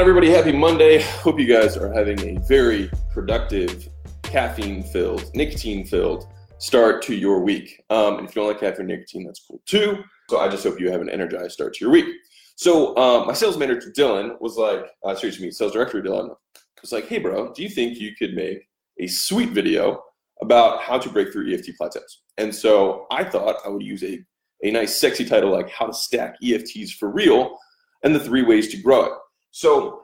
Everybody, happy Monday. Hope you guys are having a very productive, caffeine filled, nicotine filled start to your week. Um, and if you don't like caffeine nicotine, that's cool too. So I just hope you have an energized start to your week. So um, my sales manager, Dylan, was like, uh, excuse me, sales director, Dylan, was like, hey, bro, do you think you could make a sweet video about how to break through EFT plateaus? And so I thought I would use a, a nice, sexy title like How to Stack EFTs for Real and the Three Ways to Grow It. So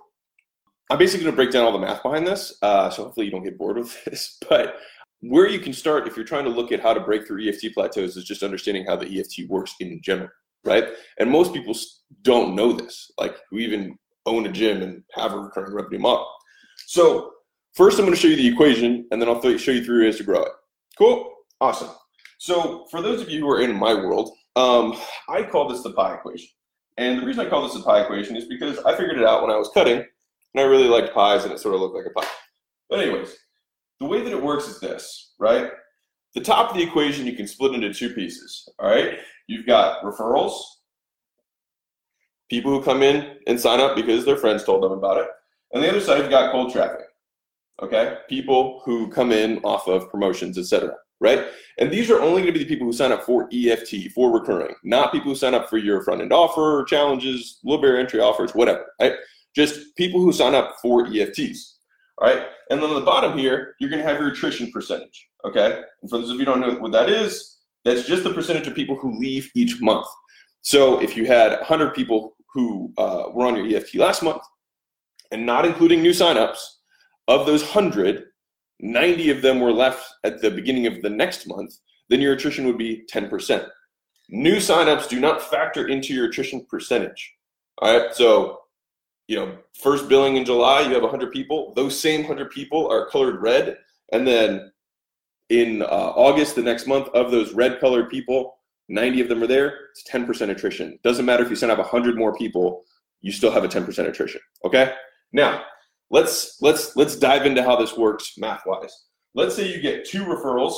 I'm basically going to break down all the math behind this. Uh, so hopefully you don't get bored with this. But where you can start if you're trying to look at how to break through EFT plateaus is just understanding how the EFT works in general, right? And most people don't know this, like who even own a gym and have a recurring revenue model. So first, I'm going to show you the equation, and then I'll show you three ways to grow it. Cool, awesome. So for those of you who are in my world, um, I call this the pie equation. And the reason I call this a pie equation is because I figured it out when I was cutting, and I really liked pies, and it sort of looked like a pie. But anyways, the way that it works is this, right? The top of the equation you can split into two pieces, all right? You've got referrals, people who come in and sign up because their friends told them about it. And the other side, you've got cold traffic, okay? People who come in off of promotions, etc right? And these are only going to be the people who sign up for EFT, for recurring, not people who sign up for your front end offer, challenges, low barrier entry offers, whatever, right? Just people who sign up for EFTs, all right? And then on the bottom here, you're going to have your attrition percentage, okay? And for those of you don't know what that is, that's just the percentage of people who leave each month. So if you had 100 people who uh, were on your EFT last month, and not including new signups, of those 100, 90 of them were left at the beginning of the next month, then your attrition would be 10%. New signups do not factor into your attrition percentage. All right, so you know, first billing in July, you have 100 people. Those same 100 people are colored red, and then in uh, August, the next month, of those red colored people, 90 of them are there. It's 10% attrition. Doesn't matter if you sign up 100 more people, you still have a 10% attrition. Okay. Now, let's let's let's dive into how this works math wise. Let's say you get two referrals,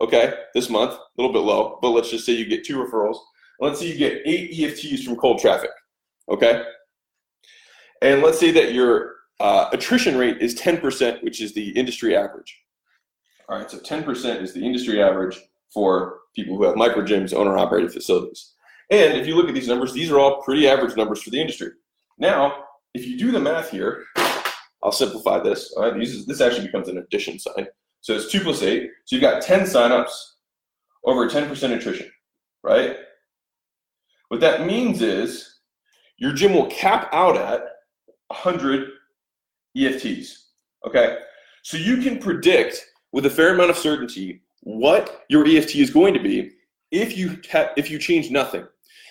okay, this month, a little bit low, but let's just say you get two referrals. Let's say you get eight EFTs from cold traffic, okay, and let's say that your uh, attrition rate is 10%, which is the industry average. All right, so 10% is the industry average for people who have micro gyms, owner operated facilities. And if you look at these numbers, these are all pretty average numbers for the industry. Now, if you do the math here, I'll simplify this. All right, this, this actually becomes an addition sign. So it's 2 plus 8. So you've got 10 signups over 10% attrition, right? What that means is your gym will cap out at 100 EFTs, okay? So you can predict with a fair amount of certainty what your EFT is going to be if you if you change nothing.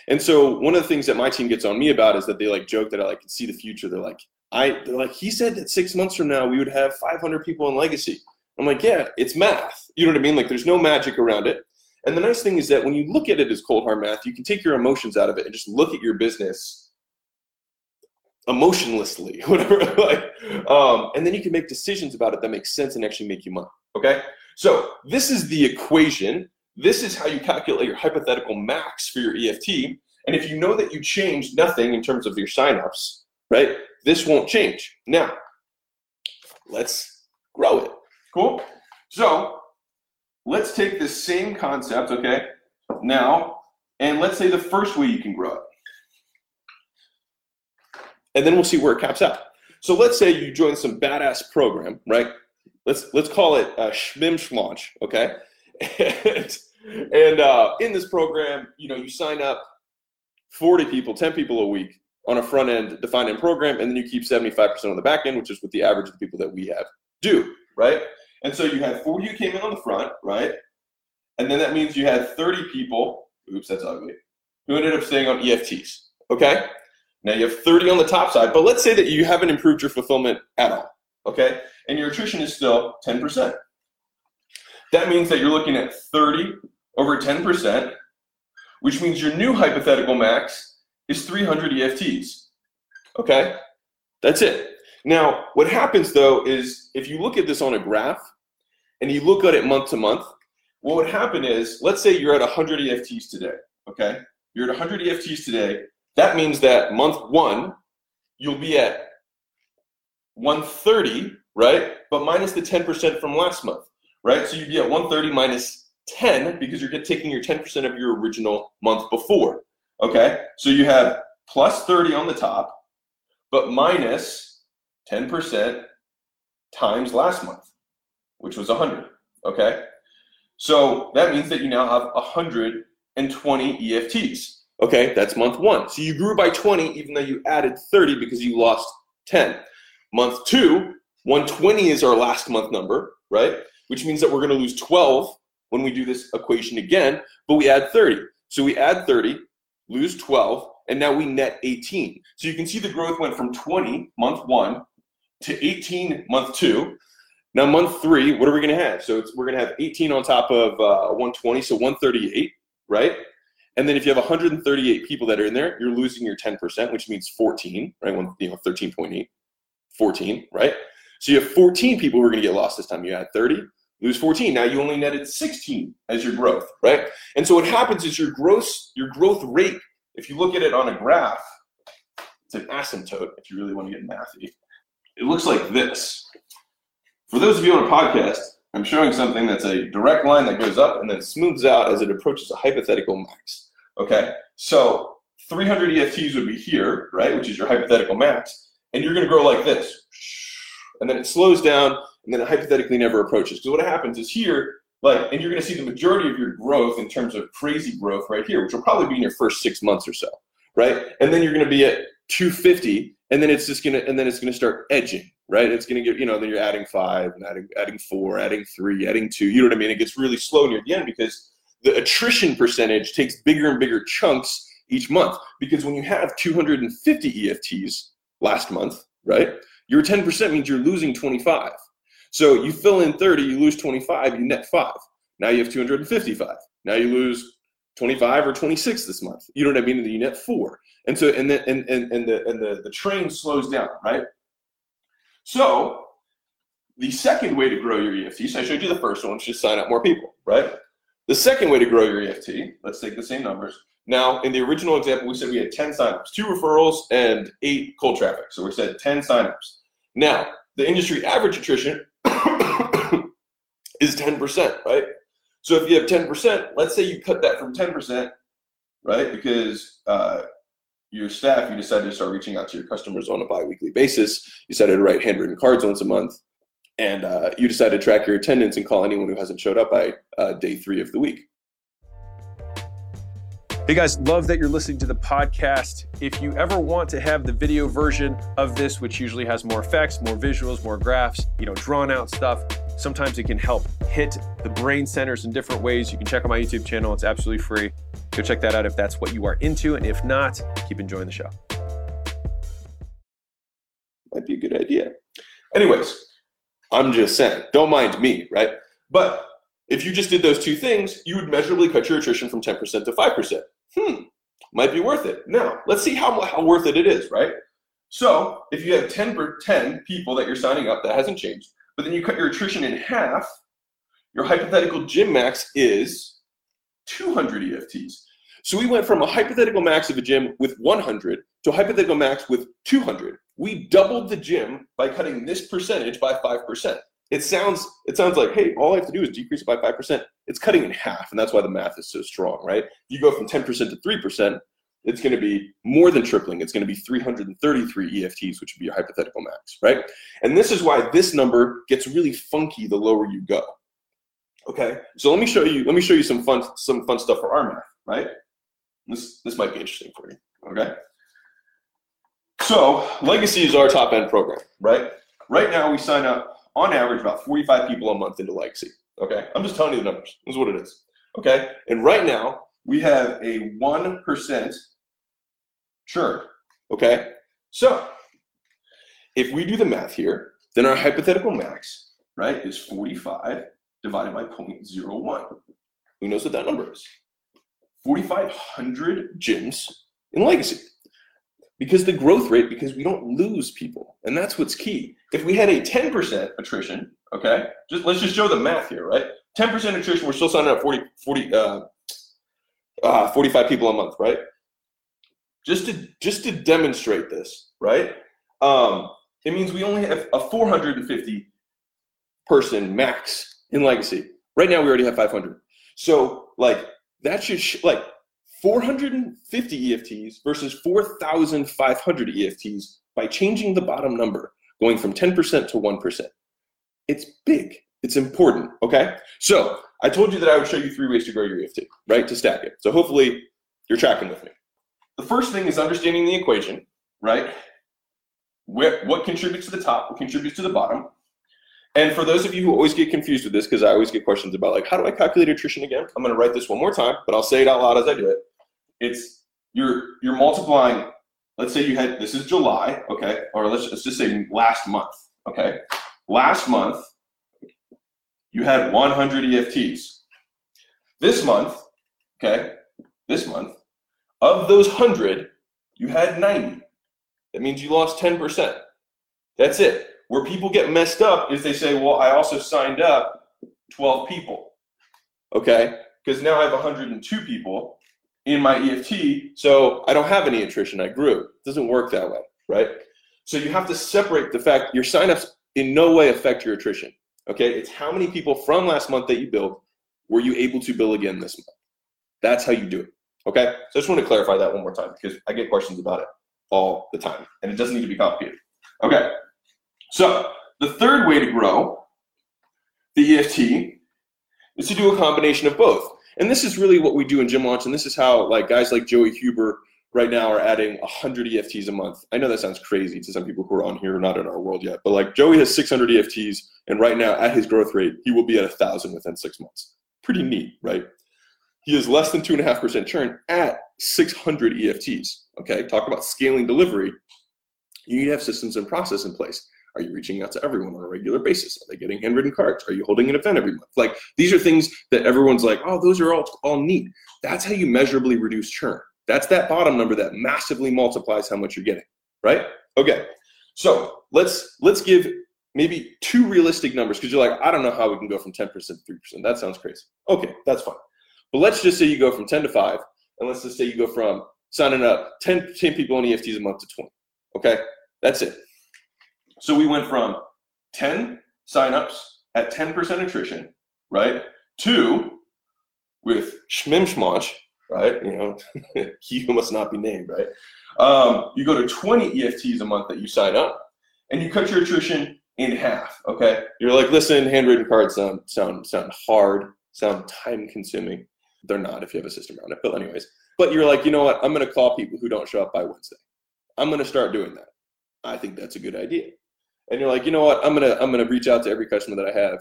And so one of the things that my team gets on me about is that they like joke that I like can see the future. They're like, I like he said that six months from now we would have 500 people in legacy. I'm like, yeah, it's math. You know what I mean? Like, there's no magic around it. And the nice thing is that when you look at it as cold hard math, you can take your emotions out of it and just look at your business emotionlessly, whatever. like, um, and then you can make decisions about it that make sense and actually make you money. Okay. So this is the equation. This is how you calculate your hypothetical max for your EFT. And if you know that you changed nothing in terms of your signups, right? This won't change. Now, let's grow it. Cool? So, let's take this same concept, okay, now, and let's say the first way you can grow it. And then we'll see where it caps out. So let's say you join some badass program, right? Let's let's call it a Schmim launch, okay? And, and uh, in this program, you know, you sign up 40 people, 10 people a week, on a front end defined in program, and then you keep 75% on the back end, which is what the average of the people that we have do, right? And so you had 40 who came in on the front, right? And then that means you had 30 people, oops, that's ugly, who ended up staying on EFTs, okay? Now you have 30 on the top side, but let's say that you haven't improved your fulfillment at all, okay? And your attrition is still 10%. That means that you're looking at 30 over 10%, which means your new hypothetical max is 300 EFTs. Okay, that's it. Now, what happens though is if you look at this on a graph and you look at it month to month, what would happen is, let's say you're at 100 EFTs today, okay? You're at 100 EFTs today. That means that month one, you'll be at 130, right? But minus the 10% from last month, right? So you'd be at 130 minus 10 because you're taking your 10% of your original month before. Okay? So you have plus 30 on the top, but minus 10% times last month, which was 100. Okay? So that means that you now have 120 EFTs. Okay, that's month one. So you grew by 20 even though you added 30 because you lost 10. Month two, 120 is our last month number, right? Which means that we're going to lose 12 when we do this equation again, but we add 30. So we add 30, lose 12, and now we net 18. So you can see the growth went from 20 month one to 18 month two. Now month three, what are we going to have? So we're going to have 18 on top of uh, 120, so 138, right? And then if you have 138 people that are in there, you're losing your 10%, which means 14, right? One, you know, 13.8, 14, right? So you have 14 people who are going to get lost this time. You had 30, lose 14. Now you only netted 16 as your growth, right? And so what happens is your gross, your growth rate, if you look at it on a graph, it's an asymptote if you really want to get mathy. It looks like this. For those of you on a podcast, I'm showing something that's a direct line that goes up and then smooths out as it approaches a hypothetical max. Okay, so 300 EFTs would be here, right, which is your hypothetical max, and you're going to grow like this. And then it slows down, and then it hypothetically never approaches. Because what happens is here, like, and you're going to see the majority of your growth in terms of crazy growth right here, which will probably be in your first six months or so, right? And then you're going to be at 250, and then it's just going to, and then it's going to start edging, right? It's going to get, you know, then you're adding five, and adding, adding four, adding three, adding two. You know what I mean? It gets really slow near the end because the attrition percentage takes bigger and bigger chunks each month. Because when you have 250 EFTs last month, right, your 10% means you're losing 25. So you fill in 30, you lose 25, you net five. Now you have 255. Now you lose 25 or 26 this month. You know what I mean? And you net four. And so and the and, and, and the and the, the train slows down, right? So the second way to grow your EFT, so I showed you the first one, is sign up more people, right? The second way to grow your EFT, let's take the same numbers. Now, in the original example, we said we had 10 signups, two referrals, and eight cold traffic. So we said 10 signups. Now, the industry average attrition is 10%, right? So if you have 10%, let's say you cut that from 10%, right? Because uh, your staff, you decided to start reaching out to your customers on a biweekly basis. You decided to write handwritten cards once a month, and uh, you decided to track your attendance and call anyone who hasn't showed up by uh, day three of the week. Hey guys, love that you're listening to the podcast. If you ever want to have the video version of this, which usually has more effects, more visuals, more graphs, you know, drawn out stuff, sometimes it can help hit the brain centers in different ways. You can check out my YouTube channel, it's absolutely free. Go check that out if that's what you are into. And if not, keep enjoying the show. Might be a good idea. Anyways, I'm just saying, don't mind me, right? But if you just did those two things, you would measurably cut your attrition from 10% to 5%. Hmm, might be worth it. Now, let's see how, how worth it it is, right? So if you have 10 per 10 people that you're signing up, that hasn't changed, but then you cut your attrition in half, your hypothetical gym max is 200 EFTs. So we went from a hypothetical max of a gym with 100 to a hypothetical max with 200. We doubled the gym by cutting this percentage by 5%. It sounds it sounds like, hey, all I have to do is decrease it by 5%. It's cutting in half, and that's why the math is so strong, right? You go from 10% to 3%, it's going to be more than tripling. It's going to be 333 EFTs, which would be a hypothetical max, right? And this is why this number gets really funky the lower you go. Okay, so let me show you. Let me show you some fun some fun stuff for our math, right? This this might be interesting for you. Okay. So Legacy is our top end program, right? Right now we sign up on average about 45 people a month into Legacy. Okay, I'm just telling you the numbers. This is what it is. Okay, and right now we have a one percent churn. Okay, so if we do the math here, then our hypothetical max, right, is 45 divided by 0.01. Who knows what that number is? 4,500 gyms in legacy. Because the growth rate, because we don't lose people. And that's what's key. If we had a 10% attrition, okay, just let's just show the math here, right? 10% attrition, we're still signing up 40, 40 uh, uh, 45 people a month, right? Just to just to demonstrate this, right? Um, it means we only have a 450 person max in legacy. Right now, we already have 500. So, like, that should, sh- like, 450 EFTs versus 4,500 EFTs by changing the bottom number, going from 10% to 1%. It's big. It's important. Okay. So, I told you that I would show you three ways to grow your EFT, right? To stack it. So, hopefully, you're tracking with me. The first thing is understanding the equation, right? Where, what contributes to the top, what contributes to the bottom. And for those of you who always get confused with this, because I always get questions about like, how do I calculate attrition again? I'm going to write this one more time, but I'll say it out loud as I do it. It's you're you're multiplying. Let's say you had this is July, okay, or let's, let's just say last month, okay. Last month you had 100 EFTs. This month, okay, this month of those 100, you had 90. That means you lost 10%. That's it. Where people get messed up is they say, well, I also signed up 12 people. Okay? Because now I have 102 people in my EFT, so I don't have any attrition. I grew. It doesn't work that way, right? So you have to separate the fact your signups in no way affect your attrition. Okay? It's how many people from last month that you built were you able to bill again this month. That's how you do it. Okay? So I just want to clarify that one more time because I get questions about it all the time, and it doesn't need to be complicated. Okay, so the third way to grow the EFT is to do a combination of both. And this is really what we do in Gym Launch, and this is how like guys like Joey Huber right now are adding 100 EFTs a month. I know that sounds crazy to some people who are on here, or not in our world yet, but like Joey has 600 EFTs, and right now at his growth rate, he will be at a thousand within six months. Pretty neat, right? He has less than two and a half percent churn at 600 EFTs. Okay, talk about scaling delivery. You need to have systems and process in place. Are you reaching out to everyone on a regular basis? Are they getting handwritten cards? Are you holding an event every month? Like these are things that everyone's like, oh, those are all all neat. That's how you measurably reduce churn. That's that bottom number that massively multiplies how much you're getting, right? Okay. So let's let's give maybe two realistic numbers because you're like, I don't know how we can go from 10% to 3%. That sounds crazy. Okay, that's fine. But let's just say you go from 10 to 5, and let's just say you go from signing up 10, 10 people on EFTs a month to 20. Okay, that's it. So we went from 10 signups at 10% attrition, right, to with Schmimschmoch, right, you know, he who must not be named, right, um, you go to 20 EFTs a month that you sign up, and you cut your attrition in half, okay? You're like, listen, handwritten cards sound, sound, sound hard, sound time consuming. They're not if you have a system around it. But anyways, but you're like, you know what? I'm going to call people who don't show up by Wednesday. I'm going to start doing that. I think that's a good idea. And you're like, you know what? I'm going to I'm going to reach out to every customer that I have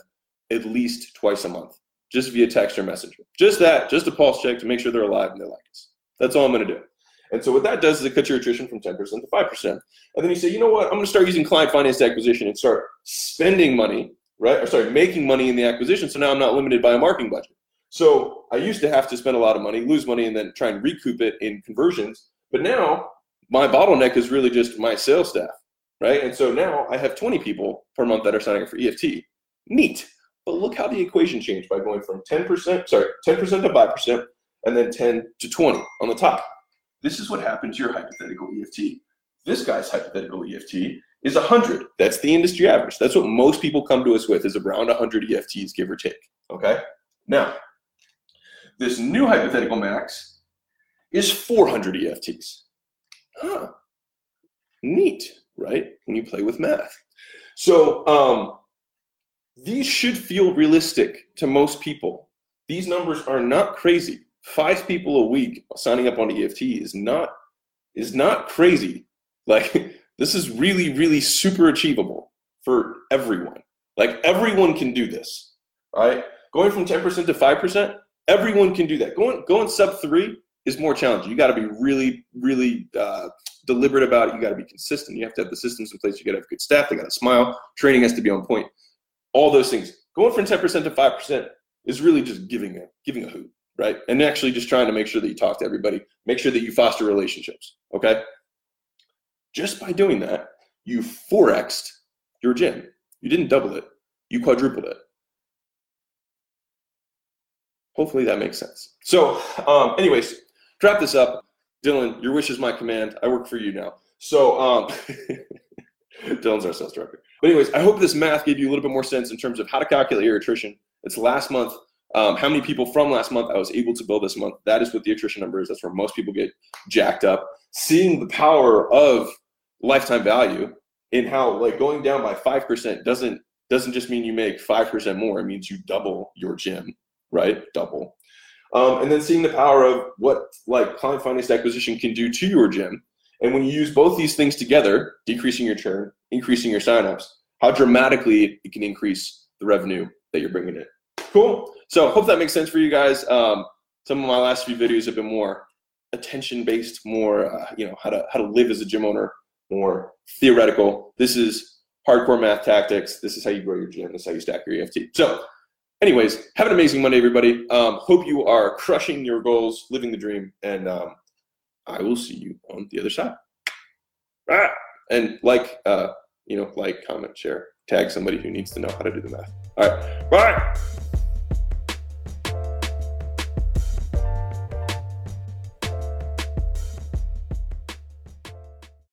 at least twice a month, just via text or messenger. Just that, just a pulse check to make sure they're alive and they like us. That's all I'm going to do. And so what that does is it cuts your attrition from 10% to 5%. And then you say, you know what? I'm going to start using client finance acquisition and start spending money, right? Or sorry, making money in the acquisition. So now I'm not limited by a marketing budget. So I used to have to spend a lot of money, lose money, and then try and recoup it in conversions. But now my bottleneck is really just my sales staff, right? And so now I have 20 people per month that are signing up for EFT. Neat. But look how the equation changed by going from 10%, sorry, 10% to 5%, and then 10 to 20 on the top. This is what happened to your hypothetical EFT. This guy's hypothetical EFT is 100. That's the industry average. That's what most people come to us with is around 100 EFTs, give or take. Okay? Now, this new hypothetical max is 400 EFTs. Huh. Neat, right? When you play with math. So um, these should feel realistic to most people. These numbers are not crazy. Five people a week signing up on EFT is not is not crazy. Like this is really, really super achievable for everyone. Like everyone can do this, right? Going from 10% to 5%, Everyone can do that. Going going sub three is more challenging. You got to be really, really uh, deliberate about it. You got to be consistent. You have to have the systems in place. You got to have good staff. They got to smile. Training has to be on point. All those things. Going from ten percent to five percent is really just giving a giving a hoot, right? And actually just trying to make sure that you talk to everybody. Make sure that you foster relationships. Okay. Just by doing that, you forexed your gym. You didn't double it. You quadrupled it. Hopefully that makes sense. So, um, anyways, wrap this up. Dylan, your wish is my command. I work for you now. So, um, Dylan's our sales director. But anyways, I hope this math gave you a little bit more sense in terms of how to calculate your attrition. It's last month. Um, how many people from last month I was able to build this month? That is what the attrition number is. That's where most people get jacked up. Seeing the power of lifetime value in how like going down by five percent doesn't doesn't just mean you make five percent more. It means you double your gym, right? Double. Um, and then seeing the power of what like client financed acquisition can do to your gym and when you use both these things together, decreasing your churn, increasing your signups, how dramatically it can increase the revenue that you're bringing in. Cool. So hope that makes sense for you guys. Um, some of my last few videos have been more attention based, more uh, you know how to how to live as a gym owner, more theoretical. This is hardcore math tactics. This is how you grow your gym. This is how you stack your EFT. So, anyways, have an amazing Monday, everybody. Um, hope you are crushing your goals, living the dream, and um, I will see you on the other side. Ah! And like, uh, you know, like, comment, share, tag somebody who needs to know how to do the math. All right. Bye.